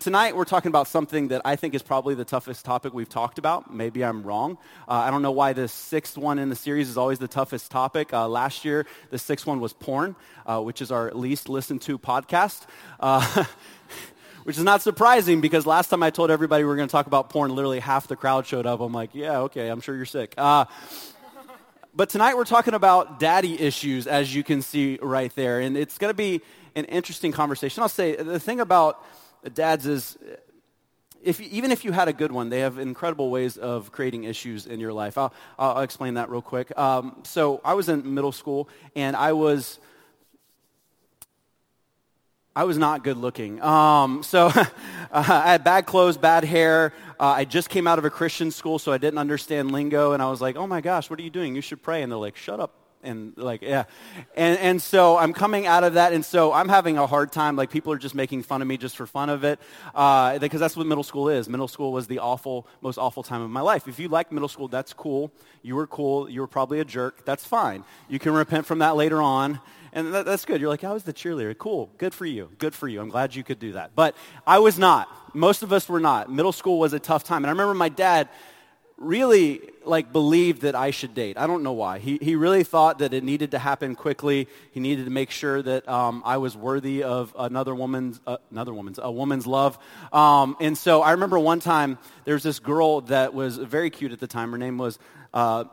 Tonight, we're talking about something that I think is probably the toughest topic we've talked about. Maybe I'm wrong. Uh, I don't know why the sixth one in the series is always the toughest topic. Uh, last year, the sixth one was porn, uh, which is our least listened to podcast. Uh, which is not surprising because last time I told everybody we were going to talk about porn, literally half the crowd showed up. I'm like, yeah, okay, I'm sure you're sick. Uh, but tonight we're talking about daddy issues, as you can see right there. And it's going to be an interesting conversation. I'll say the thing about dads is if, even if you had a good one, they have incredible ways of creating issues in your life. I'll, I'll explain that real quick. Um, so I was in middle school, and I was I was not good looking. Um, so uh, I had bad clothes, bad hair. Uh, I just came out of a Christian school, so I didn't understand lingo, and I was like, "Oh my gosh, what are you doing? You should pray." And they're like, "Shut up." And like yeah. And and so i'm coming out of that and so i'm having a hard time like people are just making fun of me just for fun of it uh, because that's what middle school is. Middle school was the awful most awful time of my life. If you like middle school that's cool. You were cool. You were probably a jerk. That's fine. You can repent from that later on. And that, that's good. You're like i was the cheerleader. Cool. Good for you. Good for you. I'm glad you could do that. But i was not. Most of us were not. Middle school was a tough time. And i remember my dad really like believed that I should date. I don't know why. He, he really thought that it needed to happen quickly. He needed to make sure that um, I was worthy of another woman's, uh, another woman's, a woman's love. Um, and so I remember one time there was this girl that was very cute at the time. Her name was, uh,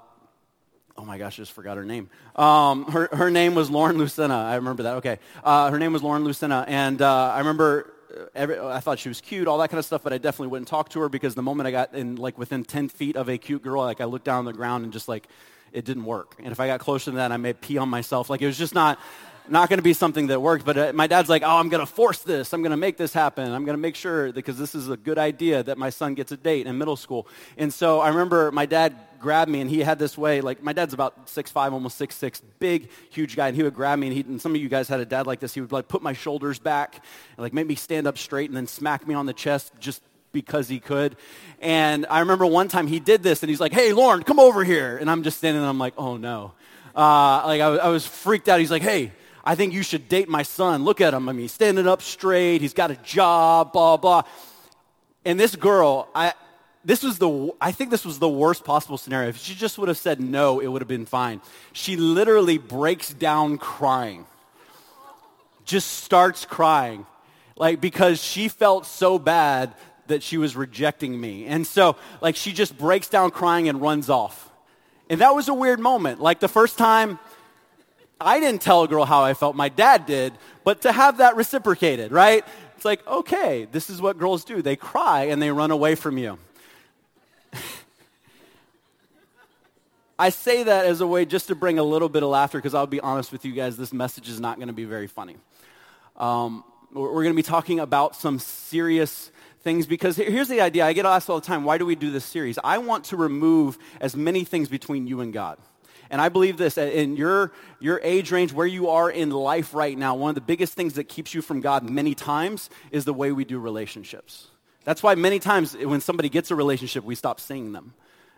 oh my gosh, I just forgot her name. Um, her, her name was Lauren Lucena. I remember that. Okay. Uh, her name was Lauren Lucena. And uh, I remember every, I thought she was cute, all that kind of stuff, but I definitely wouldn't talk to her because the moment I got in, like, within 10 feet of a cute girl, like, I looked down on the ground and just, like, it didn't work. And if I got closer to that, I may pee on myself. Like, it was just not, not going to be something that worked. But uh, my dad's like, oh, I'm going to force this. I'm going to make this happen. I'm going to make sure, because this is a good idea, that my son gets a date in middle school. And so I remember my dad grabbed me, and he had this way, like, my dad's about six five, almost six six, big, huge guy, and he would grab me, and, he, and some of you guys had a dad like this. He would, like, put my shoulders back and, like, make me stand up straight and then smack me on the chest just because he could. And I remember one time he did this, and he's like, hey, Lauren, come over here. And I'm just standing there, I'm like, oh, no. Uh, like, I, I was freaked out. He's like, hey, I think you should date my son. Look at him. I mean, he's standing up straight. He's got a job, blah, blah. And this girl, I, this was the, I think this was the worst possible scenario. If she just would have said no, it would have been fine. She literally breaks down crying. Just starts crying. Like, because she felt so bad that she was rejecting me. And so, like, she just breaks down crying and runs off. And that was a weird moment. Like, the first time, I didn't tell a girl how I felt, my dad did, but to have that reciprocated, right? It's like, okay, this is what girls do. They cry and they run away from you. I say that as a way just to bring a little bit of laughter because I'll be honest with you guys, this message is not going to be very funny. Um, we're going to be talking about some serious things because here's the idea. I get asked all the time, why do we do this series? I want to remove as many things between you and God. And I believe this in your, your age range, where you are in life right now, one of the biggest things that keeps you from God many times is the way we do relationships. That's why many times when somebody gets a relationship, we stop seeing them.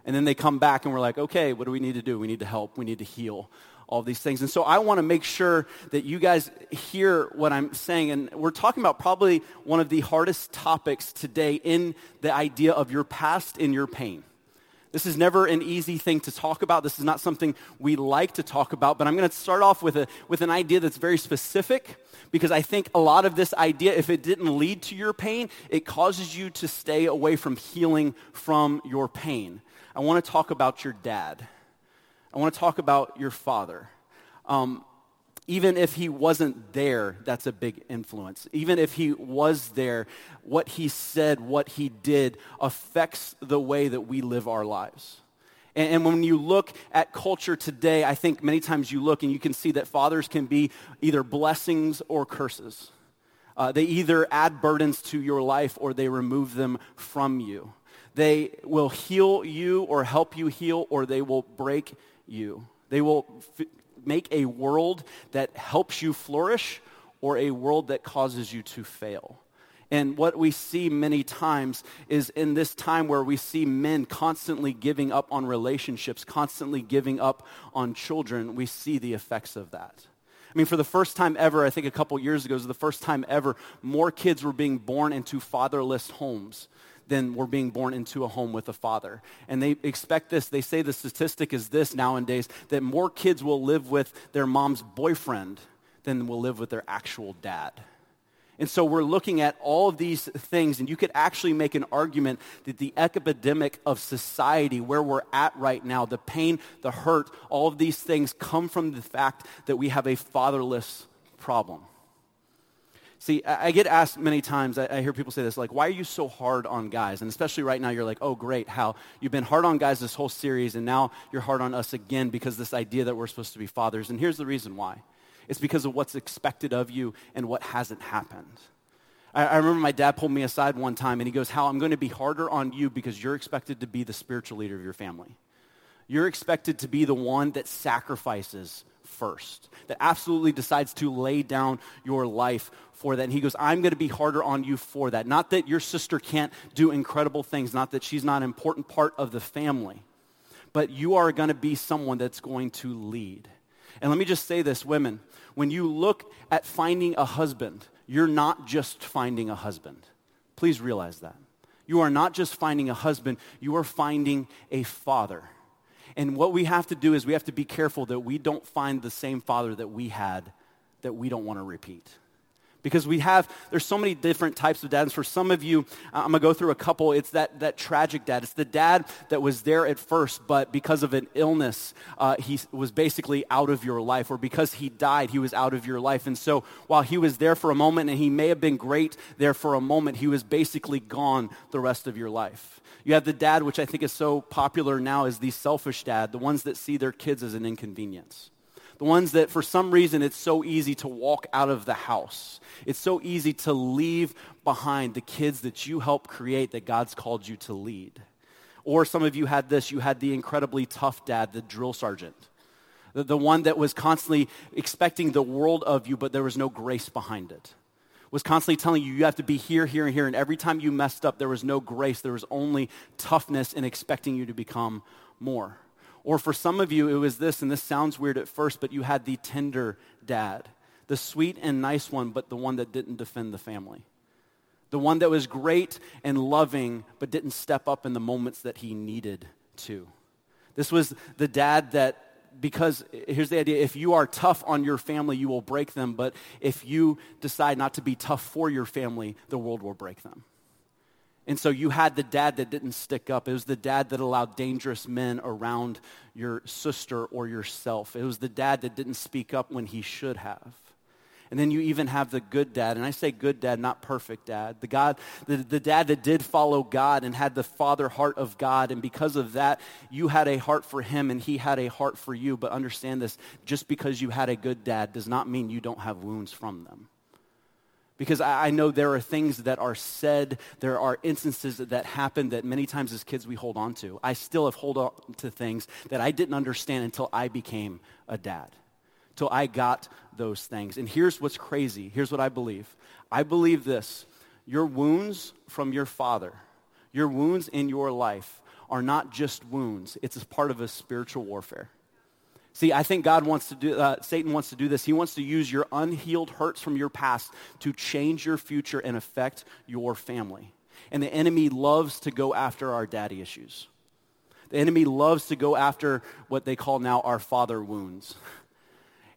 And then they come back and we're like, okay, what do we need to do? We need to help. We need to heal all these things. And so I want to make sure that you guys hear what I'm saying. And we're talking about probably one of the hardest topics today in the idea of your past and your pain. This is never an easy thing to talk about. This is not something we like to talk about, but I'm going to start off with, a, with an idea that's very specific because I think a lot of this idea, if it didn't lead to your pain, it causes you to stay away from healing from your pain. I want to talk about your dad. I want to talk about your father. Um, even if he wasn't there, that's a big influence. Even if he was there, what he said, what he did affects the way that we live our lives. And, and, when you look at culture today, I think many times you look and you can see that fathers can be either blessings or curses. Uh, they either add burdens to your life or they remove them from you. They will heal you or help you heal, or they will break you. They will f- make a world that helps you flourish or a world that causes you to fail. And what we see many times is in this time where we see men constantly giving up on relationships, constantly giving up on children, we see the effects of that. I mean, for the first time ever, I think a couple years ago was the first time ever, more kids were being born into fatherless homes than were being born into a home with a father. And they expect this. They say the statistic is this nowadays that more kids will live with their mom's boyfriend than will live with their actual dad. And so we're looking at all of these things, and you could actually make an argument that the epidemic of society, where we're at right now, the pain, the hurt, all of these things come from the fact that we have a fatherless problem. See, I get asked many times, I hear people say this, like, why are you so hard on guys? And especially right now, you're like, oh, great, how you've been hard on guys this whole series, and now you're hard on us again because this idea that we're supposed to be fathers. And here's the reason why it's because of what's expected of you and what hasn't happened. I, I remember my dad pulled me aside one time and he goes, Hal, I'm going to be harder on you because you're expected to be the spiritual leader of your family. You're expected to be the one that sacrifices first, that absolutely decides to lay down your life for that. And he goes, I'm going to be harder on you for that. Not that your sister can't do incredible things, not that she's not an important part of the family, but you are going to be someone that's going to lead. And let me just say this, women, when you look at finding a husband, you're not just finding a husband. Please realize that. You are not just finding a husband, you are finding a father. And what we have to do is we have to be careful that we don't find the same father that we had that we don't want to repeat because we have there's so many different types of dads. For some of you i'm going to go through a couple. It's that, that tragic dad. It's the dad that was there at first but because of an illness uh, he was basically out of your life or because he died he was out of your life. And so while he was there for a moment and he may have been great there for a moment he was basically gone the rest of your life. You have the dad which i think is so popular now is the selfish dad the ones that see their kids as an inconvenience the ones that for some reason it's so easy to walk out of the house. It's so easy to leave behind the kids that you help create that God's called you to lead. Or some of you had this, you had the incredibly tough dad, the drill sergeant. The, the one that was constantly expecting the world of you, but there was no grace behind it. Was constantly telling you, you have to be here, here, and here. And every time you messed up, there was no grace. There was only toughness in expecting you to become more. Or for some of you, it was this, and this sounds weird at first, but you had the tender dad, the sweet and nice one, but the one that didn't defend the family. The one that was great and loving, but didn't step up in the moments that he needed to. This was the dad that, because here's the idea if you are tough on your family, you will break them, but if you decide not to be tough for your family, the world will break them. And so you had the dad that didn't stick up. It was the dad that allowed dangerous men around your sister or yourself. It was the dad that didn't speak up when he should have. And then you even have the good dad. And I say good dad, not perfect dad. The, God, the, the dad that did follow God and had the father heart of God. And because of that, you had a heart for him and he had a heart for you. But understand this just because you had a good dad does not mean you don't have wounds from them. Because I, I know there are things that are said, there are instances that, happen that many times as kids we hold on to. I still have hold on to things that I didn't understand until I became a dad, till I got those things. And here's what's crazy. Here's what I believe. I believe this. Your wounds from your father, your wounds in your life are not just wounds. It's a part of a spiritual warfare. See, I think God wants to do, uh, Satan wants to do this. He wants to use your unhealed hurts from your past to change your future and affect your family. And the enemy loves to go after our daddy issues. The enemy loves to go after what they call now our father wounds.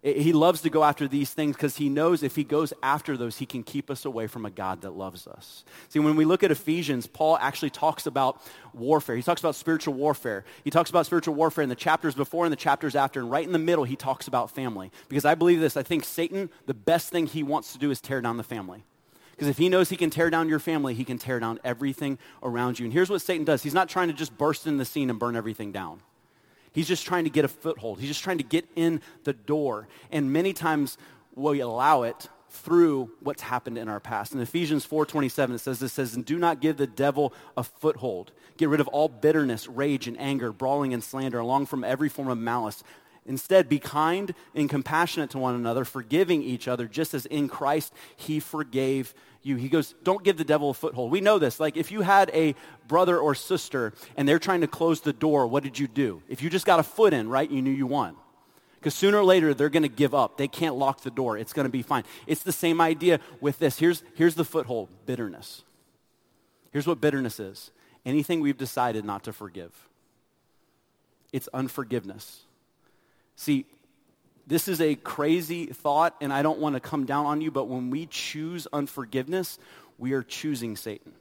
He loves to go after these things because he knows if he goes after those, he can keep us away from a God that loves us. See, when we look at Ephesians, Paul actually talks about warfare. He talks about spiritual warfare. He talks about spiritual warfare in the chapters before and the chapters after. And right in the middle, he talks about family. Because I believe this I think Satan, the best thing he wants to do is tear down the family. Because if he knows he can tear down your family, he can tear down everything around you. And here's what Satan does he's not trying to just burst in the scene and burn everything down. He's just trying to get a foothold. He's just trying to get in the door. And many times we allow it through what's happened in our past. In Ephesians 4:27 it says this says and do not give the devil a foothold. Get rid of all bitterness, rage and anger, brawling and slander along from every form of malice. Instead, be kind and compassionate to one another, forgiving each other, just as in Christ he forgave you. He goes, Don't give the devil a foothold. We know this. Like, if you had a brother or sister and they're trying to close the door, what did you do? If you just got a foot in, right, you knew you won. Because sooner or later, they're going to give up. They can't lock the door. It's going to be fine. It's the same idea with this. Here's, here's the foothold bitterness. Here's what bitterness is anything we've decided not to forgive, it's unforgiveness. See, this is a crazy thought, and I don't want to come down on you, but when we choose unforgiveness, we are choosing Satan.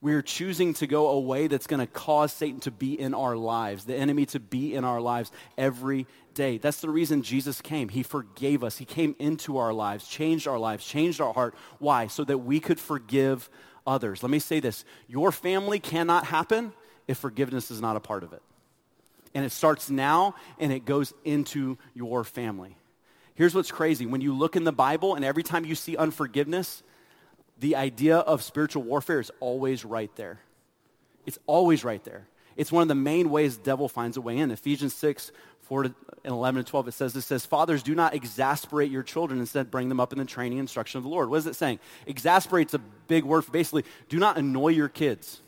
We are choosing to go a way that's going to cause Satan to be in our lives, the enemy to be in our lives every day. That's the reason Jesus came. He forgave us. He came into our lives, changed our lives, changed our heart. Why? So that we could forgive others. Let me say this your family cannot happen if forgiveness is not a part of it. And it starts now and it goes into your family. Here's what's crazy when you look in the Bible and every time you see unforgiveness, the idea of spiritual warfare is always right there. It's always right there. It's one of the main ways the devil finds a way in. Ephesians 6, 4 and 11 and 12, it says, it says, Fathers, do not exasperate your children. Instead, bring them up in the training and instruction of the Lord. What is it saying? Exasperate's a big word for basically, do not annoy your kids.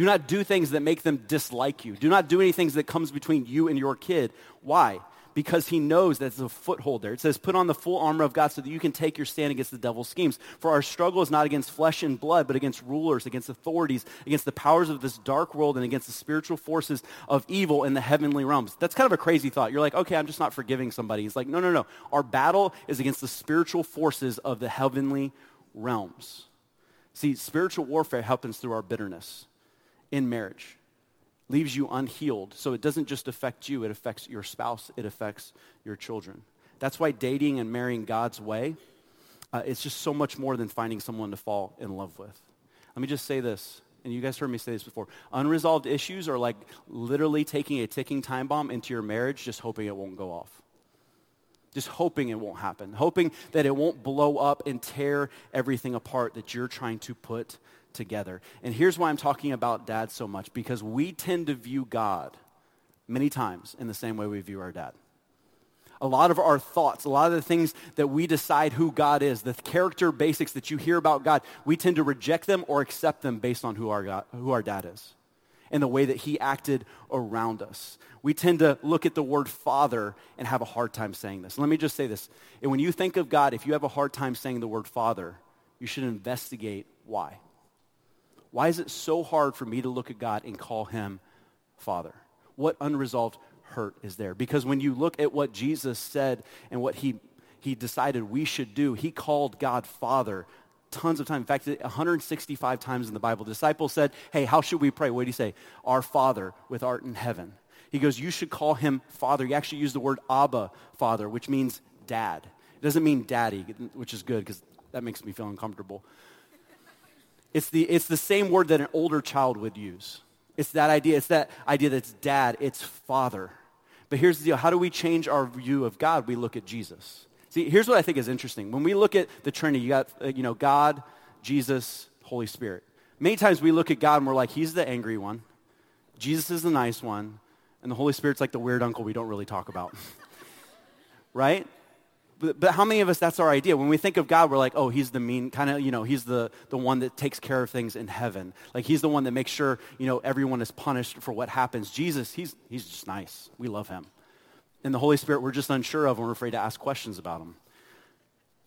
Do not do things that make them dislike you. Do not do any things that comes between you and your kid. Why? Because he knows that there's a foothold there. It says, put on the full armor of God so that you can take your stand against the devil's schemes. For our struggle is not against flesh and blood, but against rulers, against authorities, against the powers of this dark world, and against the spiritual forces of evil in the heavenly realms. That's kind of a crazy thought. You're like, okay, I'm just not forgiving somebody. He's like, no, no, no. Our battle is against the spiritual forces of the heavenly realms. See, spiritual warfare happens through our bitterness in marriage leaves you unhealed. So it doesn't just affect you, it affects your spouse, it affects your children. That's why dating and marrying God's way, uh, it's just so much more than finding someone to fall in love with. Let me just say this, and you guys heard me say this before. Unresolved issues are like literally taking a ticking time bomb into your marriage, just hoping it won't go off. Just hoping it won't happen, hoping that it won't blow up and tear everything apart that you're trying to put together. And here's why I'm talking about dad so much because we tend to view God many times in the same way we view our dad. A lot of our thoughts, a lot of the things that we decide who God is, the character basics that you hear about God, we tend to reject them or accept them based on who our, God, who our dad is and the way that he acted around us. We tend to look at the word father and have a hard time saying this. Let me just say this. And when you think of God, if you have a hard time saying the word father, you should investigate why. Why is it so hard for me to look at God and call him Father? What unresolved hurt is there? Because when you look at what Jesus said and what he, he decided we should do, he called God Father tons of times. In fact, 165 times in the Bible. The disciples said, Hey, how should we pray? What did he say? Our Father with art in heaven. He goes, You should call him Father. He actually used the word Abba, Father, which means dad. It doesn't mean daddy, which is good because that makes me feel uncomfortable. It's the, it's the same word that an older child would use. It's that idea. It's that idea that's dad, it's father. But here's the deal how do we change our view of God? We look at Jesus. See, here's what I think is interesting. When we look at the Trinity, you got, uh, you know, God, Jesus, Holy Spirit. Many times we look at God and we're like, He's the angry one, Jesus is the nice one, and the Holy Spirit's like the weird uncle we don't really talk about. right? But, but how many of us, that's our idea? When we think of God, we're like, oh, he's the mean, kind of, you know, he's the, the one that takes care of things in heaven. Like, he's the one that makes sure, you know, everyone is punished for what happens. Jesus, he's, he's just nice. We love him. And the Holy Spirit, we're just unsure of and we're afraid to ask questions about him.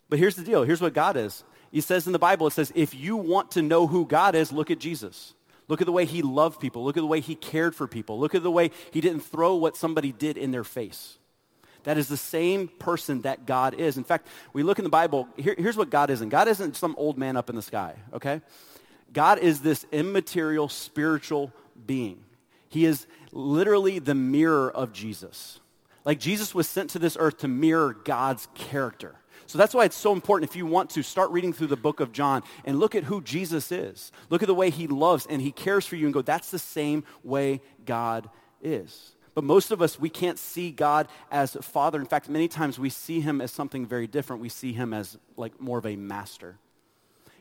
But here's the deal. Here's what God is. He says in the Bible, it says, if you want to know who God is, look at Jesus. Look at the way he loved people. Look at the way he cared for people. Look at the way he didn't throw what somebody did in their face. That is the same person that God is. In fact, we look in the Bible, here, here's what God isn't God isn't some old man up in the sky, okay? God is this immaterial spiritual being. He is literally the mirror of Jesus. Like Jesus was sent to this earth to mirror God's character. So that's why it's so important if you want to start reading through the book of John and look at who Jesus is. Look at the way he loves and he cares for you and go, that's the same way God is. But most of us, we can't see God as Father. In fact, many times we see him as something very different. We see him as like more of a master.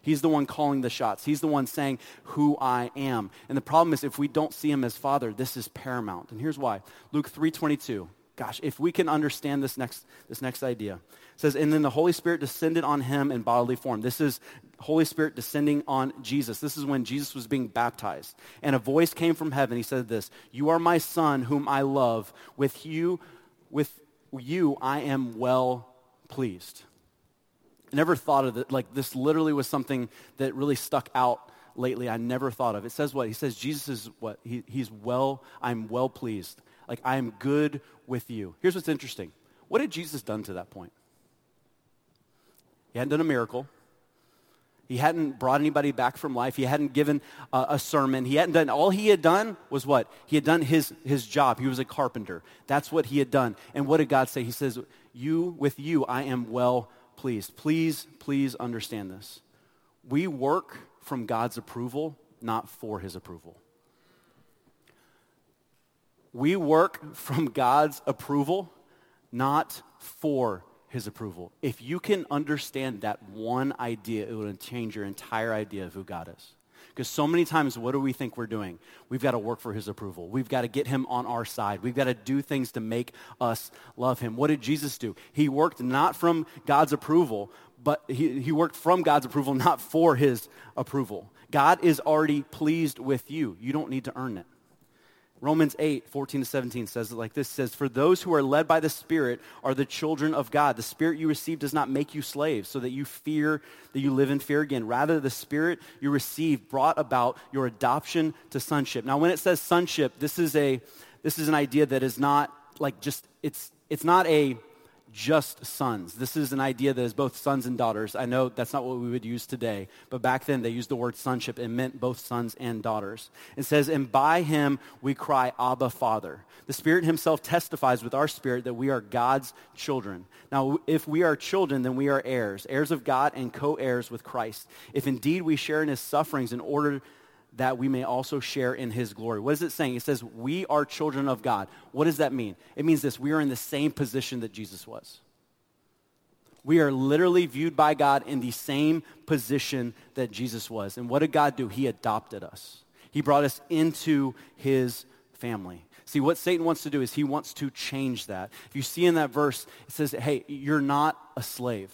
He's the one calling the shots. He's the one saying who I am. And the problem is if we don't see him as Father, this is paramount. And here's why. Luke 3:22 gosh, if we can understand this next, this next idea. It says, and then the Holy Spirit descended on him in bodily form. This is Holy Spirit descending on Jesus. This is when Jesus was being baptized. And a voice came from heaven. He said this, you are my son whom I love. With you, with you I am well pleased. I never thought of it. Like, this literally was something that really stuck out lately. I never thought of. It says what? He says, Jesus is what? He, he's well, I'm well pleased. Like, I am good with you. Here's what's interesting. What had Jesus done to that point? He hadn't done a miracle. He hadn't brought anybody back from life. He hadn't given uh, a sermon. He hadn't done, all he had done was what? He had done his, his job. He was a carpenter. That's what he had done. And what did God say? He says, You, with you, I am well pleased. Please, please understand this. We work from God's approval, not for his approval. We work from God's approval, not for his approval. If you can understand that one idea, it will change your entire idea of who God is. Because so many times, what do we think we're doing? We've got to work for his approval. We've got to get him on our side. We've got to do things to make us love him. What did Jesus do? He worked not from God's approval, but he, he worked from God's approval, not for his approval. God is already pleased with you. You don't need to earn it. Romans 8, 14 to 17 says it like this says, For those who are led by the Spirit are the children of God. The Spirit you receive does not make you slaves, so that you fear, that you live in fear again. Rather, the Spirit you received brought about your adoption to sonship. Now, when it says sonship, this is a this is an idea that is not like just it's it's not a just sons. This is an idea that is both sons and daughters. I know that's not what we would use today, but back then they used the word sonship. and meant both sons and daughters. It says, And by him we cry, Abba, Father. The Spirit himself testifies with our spirit that we are God's children. Now, if we are children, then we are heirs, heirs of God and co heirs with Christ. If indeed we share in his sufferings in order that we may also share in his glory. What is it saying? It says, We are children of God. What does that mean? It means this we are in the same position that Jesus was. We are literally viewed by God in the same position that Jesus was. And what did God do? He adopted us, He brought us into His family. See, what Satan wants to do is he wants to change that. If you see in that verse, it says, hey, you're not a slave.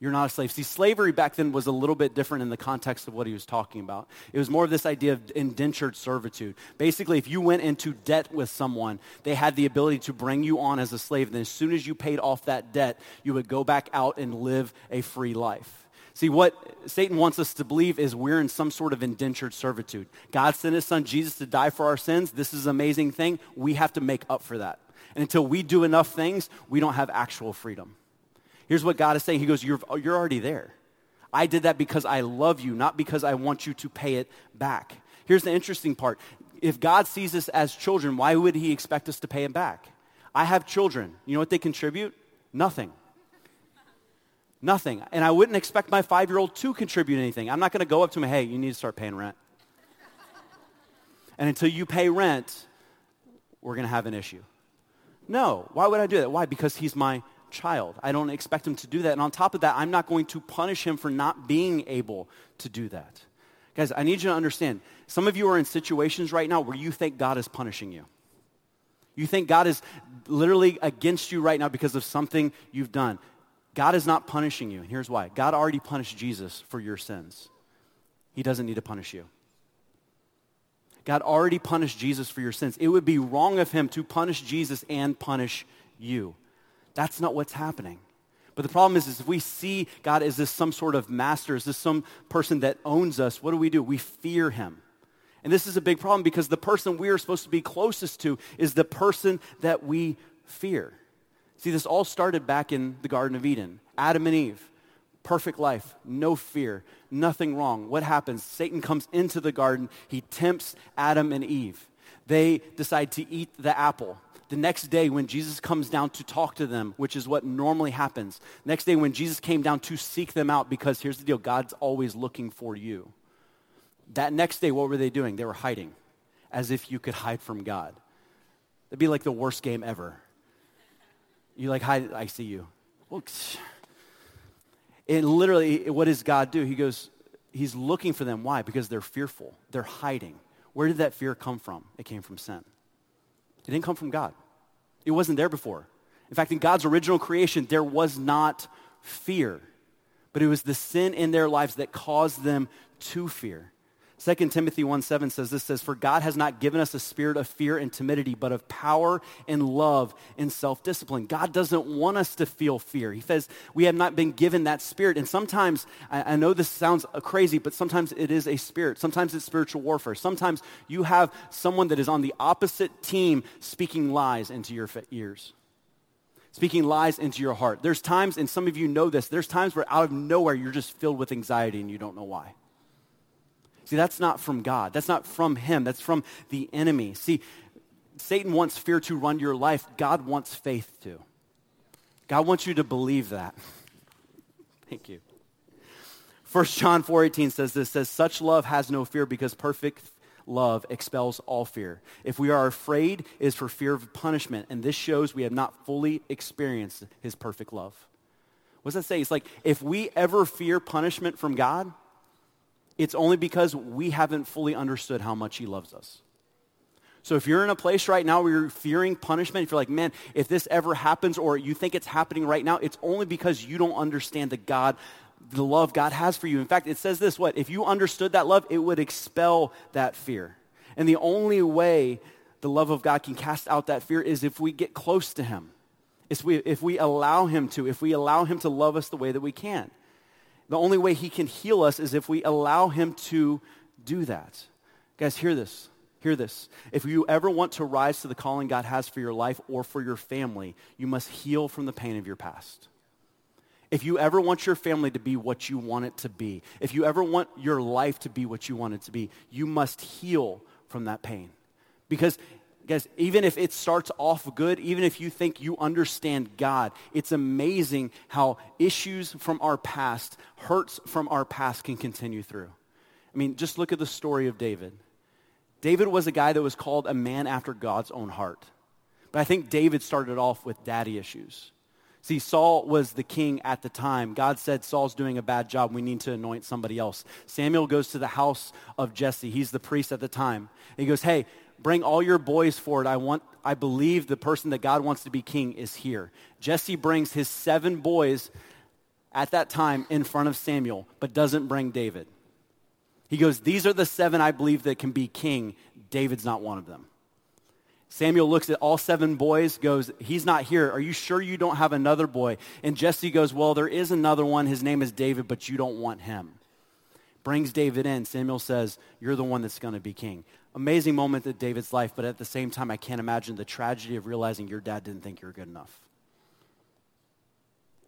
You're not a slave. See, slavery back then was a little bit different in the context of what he was talking about. It was more of this idea of indentured servitude. Basically, if you went into debt with someone, they had the ability to bring you on as a slave. Then, as soon as you paid off that debt, you would go back out and live a free life. See, what Satan wants us to believe is we're in some sort of indentured servitude. God sent his son Jesus to die for our sins. This is an amazing thing. We have to make up for that. And until we do enough things, we don't have actual freedom. Here's what God is saying He goes, You're, you're already there. I did that because I love you, not because I want you to pay it back. Here's the interesting part. If God sees us as children, why would He expect us to pay Him back? I have children. You know what they contribute? Nothing. Nothing. And I wouldn't expect my five year old to contribute anything. I'm not going to go up to him, hey, you need to start paying rent. and until you pay rent, we're going to have an issue. No. Why would I do that? Why? Because he's my child. I don't expect him to do that. And on top of that, I'm not going to punish him for not being able to do that. Guys, I need you to understand. Some of you are in situations right now where you think God is punishing you. You think God is literally against you right now because of something you've done. God is not punishing you. And here's why God already punished Jesus for your sins, He doesn't need to punish you. God already punished Jesus for your sins. It would be wrong of Him to punish Jesus and punish you. That's not what's happening. But the problem is, is if we see God as this some sort of master, as this some person that owns us, what do we do? We fear him. And this is a big problem because the person we are supposed to be closest to is the person that we fear. See, this all started back in the Garden of Eden. Adam and Eve, perfect life, no fear, nothing wrong. What happens? Satan comes into the garden, he tempts Adam and Eve. They decide to eat the apple the next day when Jesus comes down to talk to them, which is what normally happens, next day when Jesus came down to seek them out, because here's the deal God's always looking for you. That next day, what were they doing? They were hiding, as if you could hide from God. That'd be like the worst game ever. You like, hide, I see you. And literally, what does God do? He goes, He's looking for them. Why? Because they're fearful. They're hiding. Where did that fear come from? It came from sin. It didn't come from God. It wasn't there before. In fact, in God's original creation, there was not fear, but it was the sin in their lives that caused them to fear. 2 Timothy 1 7 says this says, For God has not given us a spirit of fear and timidity, but of power and love and self discipline. God doesn't want us to feel fear. He says we have not been given that spirit. And sometimes, I, I know this sounds crazy, but sometimes it is a spirit. Sometimes it's spiritual warfare. Sometimes you have someone that is on the opposite team speaking lies into your ears speaking lies into your heart. There's times, and some of you know this, there's times where out of nowhere you're just filled with anxiety and you don't know why. See, that's not from God. That's not from Him. That's from the enemy. See, Satan wants fear to run your life. God wants faith to. God wants you to believe that. Thank you. 1 John 4:18 says this says such love has no fear because perfect love expels all fear. If we are afraid, it is for fear of punishment, and this shows we have not fully experienced his perfect love. What does that say? It's like if we ever fear punishment from God, it's only because we haven't fully understood how much he loves us. So if you're in a place right now where you're fearing punishment, if you're like, man, if this ever happens or you think it's happening right now, it's only because you don't understand the God, the love God has for you. In fact, it says this, what? If you understood that love, it would expel that fear. And the only way the love of God can cast out that fear is if we get close to him. If we, if we allow him to, if we allow him to love us the way that we can. The only way he can heal us is if we allow him to do that. Guys, hear this. Hear this. If you ever want to rise to the calling God has for your life or for your family, you must heal from the pain of your past. If you ever want your family to be what you want it to be, if you ever want your life to be what you want it to be, you must heal from that pain. Because Guys, even if it starts off good, even if you think you understand God, it's amazing how issues from our past, hurts from our past can continue through. I mean, just look at the story of David. David was a guy that was called a man after God's own heart. But I think David started off with daddy issues. See, Saul was the king at the time. God said, Saul's doing a bad job. We need to anoint somebody else. Samuel goes to the house of Jesse. He's the priest at the time. He goes, Hey, bring all your boys forward. I want I believe the person that God wants to be king is here. Jesse brings his seven boys at that time in front of Samuel, but doesn't bring David. He goes, These are the seven I believe that can be king. David's not one of them. Samuel looks at all seven boys, goes, He's not here. Are you sure you don't have another boy? And Jesse goes, Well, there is another one. His name is David, but you don't want him. Brings David in. Samuel says, You're the one that's going to be king amazing moment in David's life, but at the same time, I can't imagine the tragedy of realizing your dad didn't think you were good enough.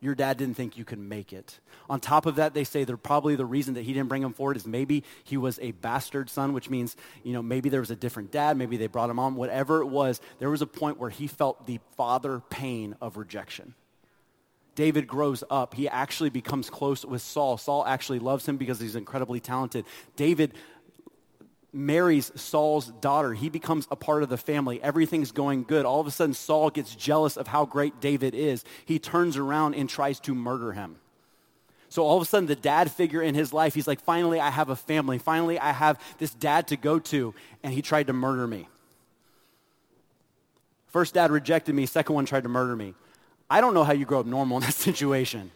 Your dad didn't think you could make it. On top of that, they say they're probably the reason that he didn't bring him forward is maybe he was a bastard son, which means, you know, maybe there was a different dad, maybe they brought him on, whatever it was, there was a point where he felt the father pain of rejection. David grows up. He actually becomes close with Saul. Saul actually loves him because he's incredibly talented. David marries Saul's daughter. He becomes a part of the family. Everything's going good. All of a sudden, Saul gets jealous of how great David is. He turns around and tries to murder him. So all of a sudden, the dad figure in his life, he's like, finally, I have a family. Finally, I have this dad to go to. And he tried to murder me. First dad rejected me, second one tried to murder me. I don't know how you grow up normal in that situation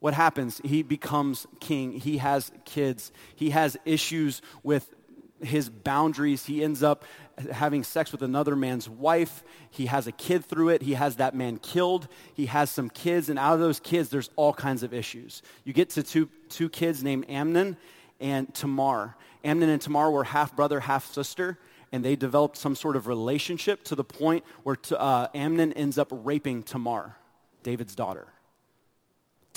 what happens? He becomes king. He has kids. He has issues with his boundaries. He ends up having sex with another man's wife. He has a kid through it. He has that man killed. He has some kids, and out of those kids, there's all kinds of issues. You get to two, two kids named Amnon and Tamar. Amnon and Tamar were half brother, half sister, and they developed some sort of relationship to the point where uh, Amnon ends up raping Tamar, David's daughter.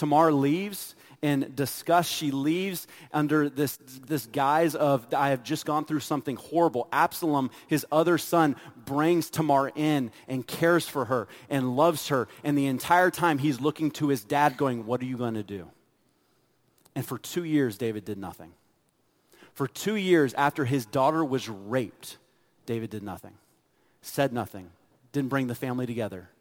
Tamar leaves in disgust. She leaves under this, this guise of, I have just gone through something horrible. Absalom, his other son, brings Tamar in and cares for her and loves her. And the entire time he's looking to his dad, going, What are you going to do? And for two years, David did nothing. For two years after his daughter was raped, David did nothing, said nothing, didn't bring the family together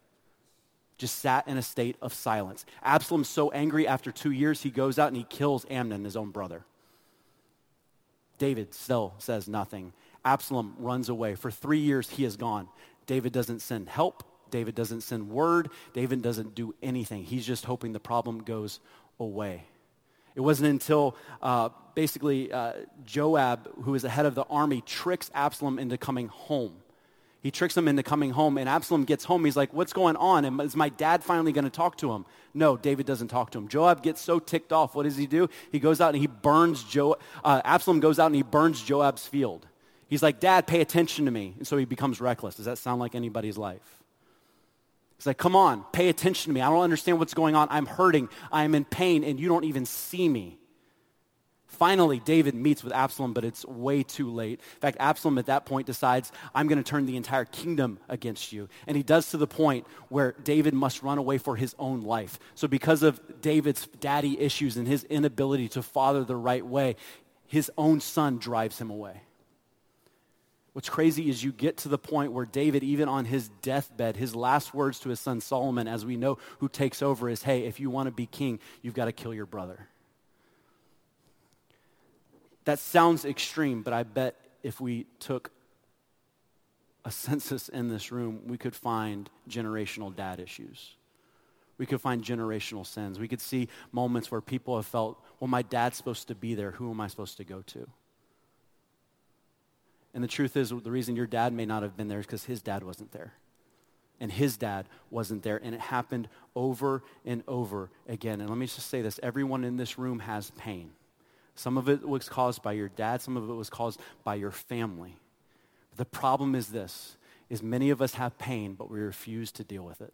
just sat in a state of silence. Absalom's so angry after two years, he goes out and he kills Amnon, his own brother. David still says nothing. Absalom runs away. For three years, he is gone. David doesn't send help. David doesn't send word. David doesn't do anything. He's just hoping the problem goes away. It wasn't until uh, basically uh, Joab, who is the head of the army, tricks Absalom into coming home. He tricks him into coming home, and Absalom gets home. He's like, What's going on? Is my dad finally going to talk to him? No, David doesn't talk to him. Joab gets so ticked off. What does he do? He goes out and he burns Jo. Uh, Absalom goes out and he burns Joab's field. He's like, Dad, pay attention to me. And so he becomes reckless. Does that sound like anybody's life? He's like, Come on, pay attention to me. I don't understand what's going on. I'm hurting. I'm in pain, and you don't even see me. Finally, David meets with Absalom, but it's way too late. In fact, Absalom at that point decides, I'm going to turn the entire kingdom against you. And he does to the point where David must run away for his own life. So, because of David's daddy issues and his inability to father the right way, his own son drives him away. What's crazy is you get to the point where David, even on his deathbed, his last words to his son Solomon, as we know who takes over, is hey, if you want to be king, you've got to kill your brother. That sounds extreme, but I bet if we took a census in this room, we could find generational dad issues. We could find generational sins. We could see moments where people have felt, well, my dad's supposed to be there. Who am I supposed to go to? And the truth is, the reason your dad may not have been there is because his dad wasn't there. And his dad wasn't there. And it happened over and over again. And let me just say this everyone in this room has pain. Some of it was caused by your dad, some of it was caused by your family. The problem is this is many of us have pain, but we refuse to deal with it.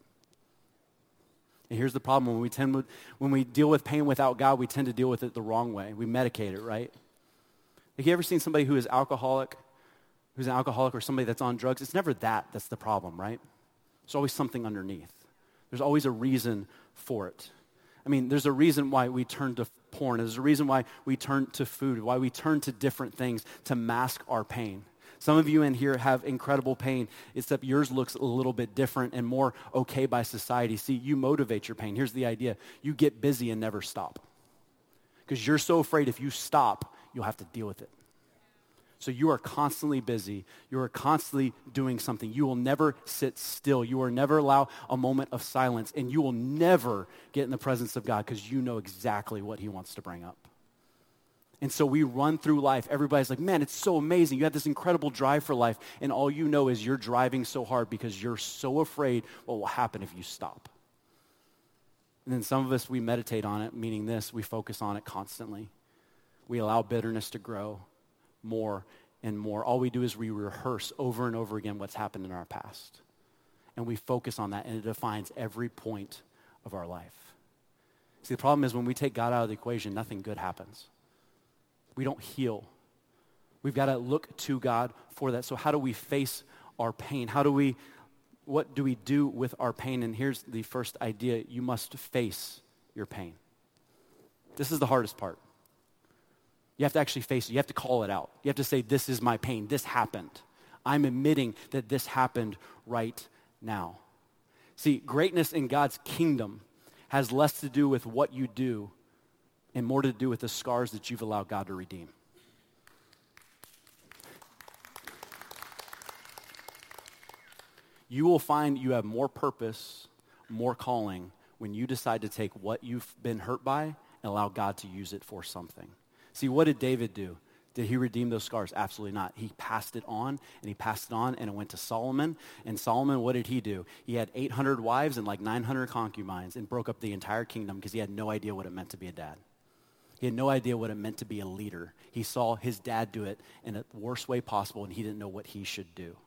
And here's the problem when we tend when we deal with pain without God, we tend to deal with it the wrong way. We medicate it, right? Have you ever seen somebody who is alcoholic, who's an alcoholic or somebody that's on drugs? It's never that that's the problem, right? There's always something underneath. There's always a reason for it. I mean, there's a reason why we turn to porn. There's a reason why we turn to food, why we turn to different things to mask our pain. Some of you in here have incredible pain, except yours looks a little bit different and more okay by society. See, you motivate your pain. Here's the idea you get busy and never stop. Because you're so afraid if you stop, you'll have to deal with it. So you are constantly busy. You are constantly doing something. You will never sit still. You will never allow a moment of silence. And you will never get in the presence of God because you know exactly what he wants to bring up. And so we run through life. Everybody's like, man, it's so amazing. You have this incredible drive for life. And all you know is you're driving so hard because you're so afraid what will happen if you stop. And then some of us, we meditate on it, meaning this, we focus on it constantly. We allow bitterness to grow more and more. All we do is we rehearse over and over again what's happened in our past. And we focus on that, and it defines every point of our life. See, the problem is when we take God out of the equation, nothing good happens. We don't heal. We've got to look to God for that. So, how do we face our pain? How do we, what do we do with our pain? And here's the first idea you must face your pain. This is the hardest part. You have to actually face it. You have to call it out. You have to say, This is my pain. This happened. I'm admitting that this happened right now. See, greatness in God's kingdom has less to do with what you do and more to do with the scars that you've allowed God to redeem. You will find you have more purpose, more calling when you decide to take what you've been hurt by and allow God to use it for something. See, what did David do? Did he redeem those scars? Absolutely not. He passed it on, and he passed it on, and it went to Solomon. And Solomon, what did he do? He had 800 wives and like 900 concubines and broke up the entire kingdom because he had no idea what it meant to be a dad. He had no idea what it meant to be a leader. He saw his dad do it in the worst way possible, and he didn't know what he should do.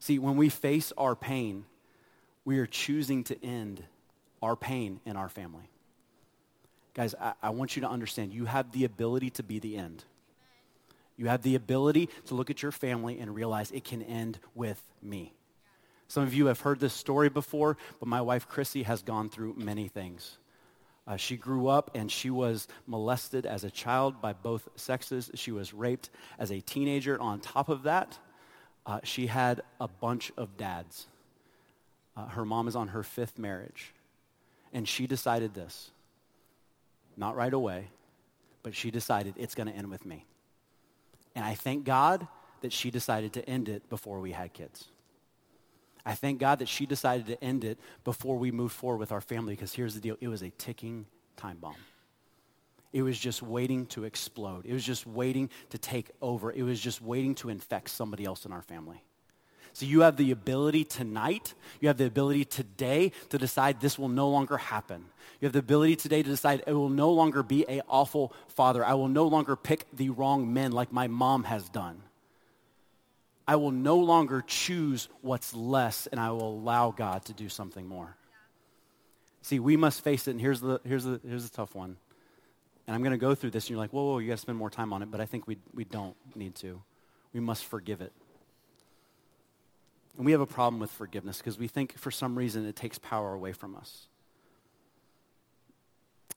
See, when we face our pain, we are choosing to end our pain in our family. Guys, I, I want you to understand you have the ability to be the end. You have the ability to look at your family and realize it can end with me. Some of you have heard this story before, but my wife Chrissy has gone through many things. Uh, she grew up and she was molested as a child by both sexes. She was raped as a teenager. On top of that, uh, she had a bunch of dads. Uh, her mom is on her fifth marriage. And she decided this not right away, but she decided it's going to end with me. And I thank God that she decided to end it before we had kids. I thank God that she decided to end it before we moved forward with our family because here's the deal it was a ticking time bomb. It was just waiting to explode. It was just waiting to take over. It was just waiting to infect somebody else in our family. So you have the ability tonight, you have the ability today to decide this will no longer happen. You have the ability today to decide it will no longer be a awful father. I will no longer pick the wrong men like my mom has done. I will no longer choose what's less and I will allow God to do something more. See, we must face it, and here's the, here's the, here's the tough one. And I'm going to go through this, and you're like, whoa, whoa, you got to spend more time on it, but I think we, we don't need to. We must forgive it. And we have a problem with forgiveness because we think for some reason it takes power away from us.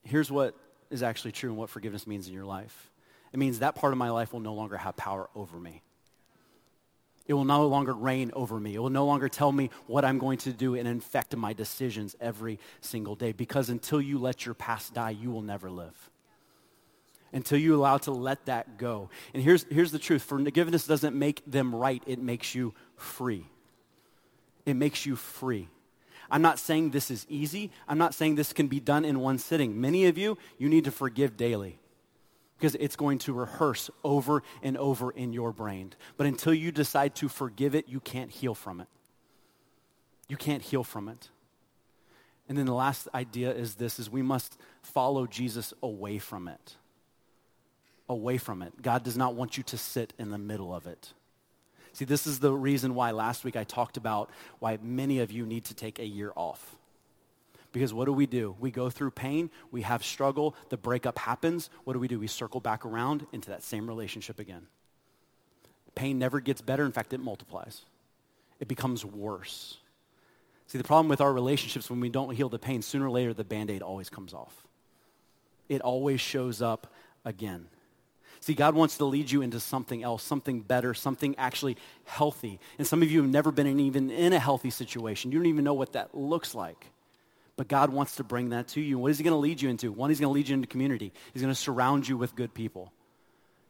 Here's what is actually true and what forgiveness means in your life it means that part of my life will no longer have power over me. It will no longer reign over me. It will no longer tell me what I'm going to do and infect my decisions every single day. Because until you let your past die, you will never live. Until you allow to let that go. And here's, here's the truth forgiveness doesn't make them right, it makes you free. It makes you free. I'm not saying this is easy. I'm not saying this can be done in one sitting. Many of you, you need to forgive daily because it's going to rehearse over and over in your brain. But until you decide to forgive it, you can't heal from it. You can't heal from it. And then the last idea is this is we must follow Jesus away from it. Away from it. God does not want you to sit in the middle of it. See, this is the reason why last week I talked about why many of you need to take a year off. Because what do we do? We go through pain, we have struggle, the breakup happens. What do we do? We circle back around into that same relationship again. Pain never gets better. In fact, it multiplies, it becomes worse. See, the problem with our relationships when we don't heal the pain, sooner or later the band aid always comes off. It always shows up again. See, God wants to lead you into something else, something better, something actually healthy. And some of you have never been in, even in a healthy situation. You don't even know what that looks like. But God wants to bring that to you. What is He going to lead you into? One, He's going to lead you into community. He's going to surround you with good people.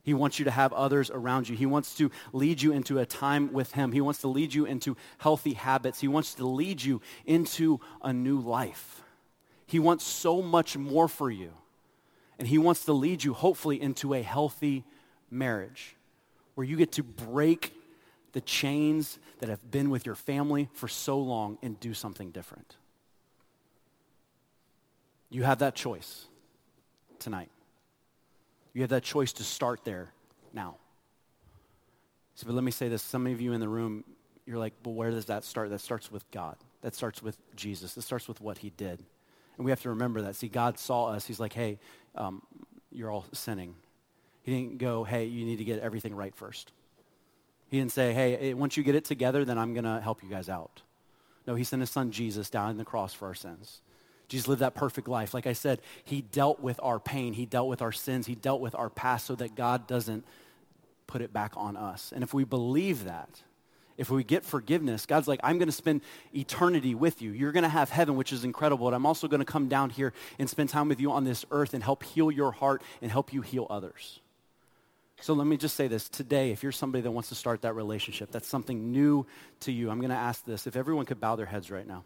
He wants you to have others around you. He wants to lead you into a time with Him. He wants to lead you into healthy habits. He wants to lead you into a new life. He wants so much more for you. And He wants to lead you, hopefully, into a healthy marriage where you get to break the chains that have been with your family for so long and do something different. You have that choice tonight. You have that choice to start there now. So, but let me say this. Some of you in the room, you're like, well, where does that start? That starts with God. That starts with Jesus. It starts with what he did. And we have to remember that. See, God saw us. He's like, hey, um, you're all sinning. He didn't go, hey, you need to get everything right first. He didn't say, hey, once you get it together, then I'm going to help you guys out. No, he sent his son Jesus down on the cross for our sins. Jesus lived that perfect life. Like I said, he dealt with our pain, he dealt with our sins, he dealt with our past so that God doesn't put it back on us. And if we believe that, if we get forgiveness, God's like, I'm going to spend eternity with you. You're going to have heaven, which is incredible. And I'm also going to come down here and spend time with you on this earth and help heal your heart and help you heal others. So let me just say this. Today, if you're somebody that wants to start that relationship, that's something new to you, I'm going to ask this. If everyone could bow their heads right now.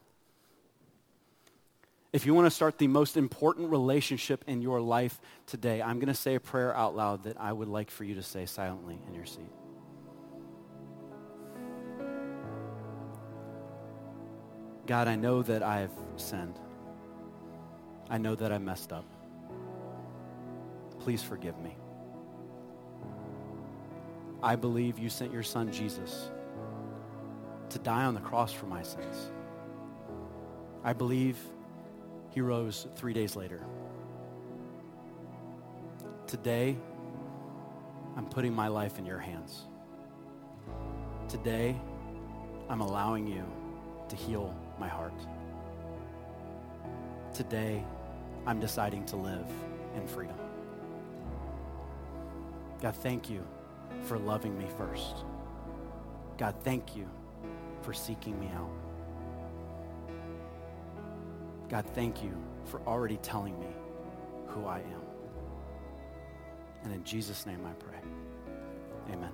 If you want to start the most important relationship in your life today, I'm going to say a prayer out loud that I would like for you to say silently in your seat. God, I know that I have sinned. I know that I messed up. Please forgive me. I believe you sent your son Jesus to die on the cross for my sins. I believe he rose three days later. Today, I'm putting my life in your hands. Today, I'm allowing you to heal my heart. Today, I'm deciding to live in freedom. God, thank you for loving me first. God, thank you for seeking me out. God, thank you for already telling me who I am. And in Jesus' name I pray. Amen.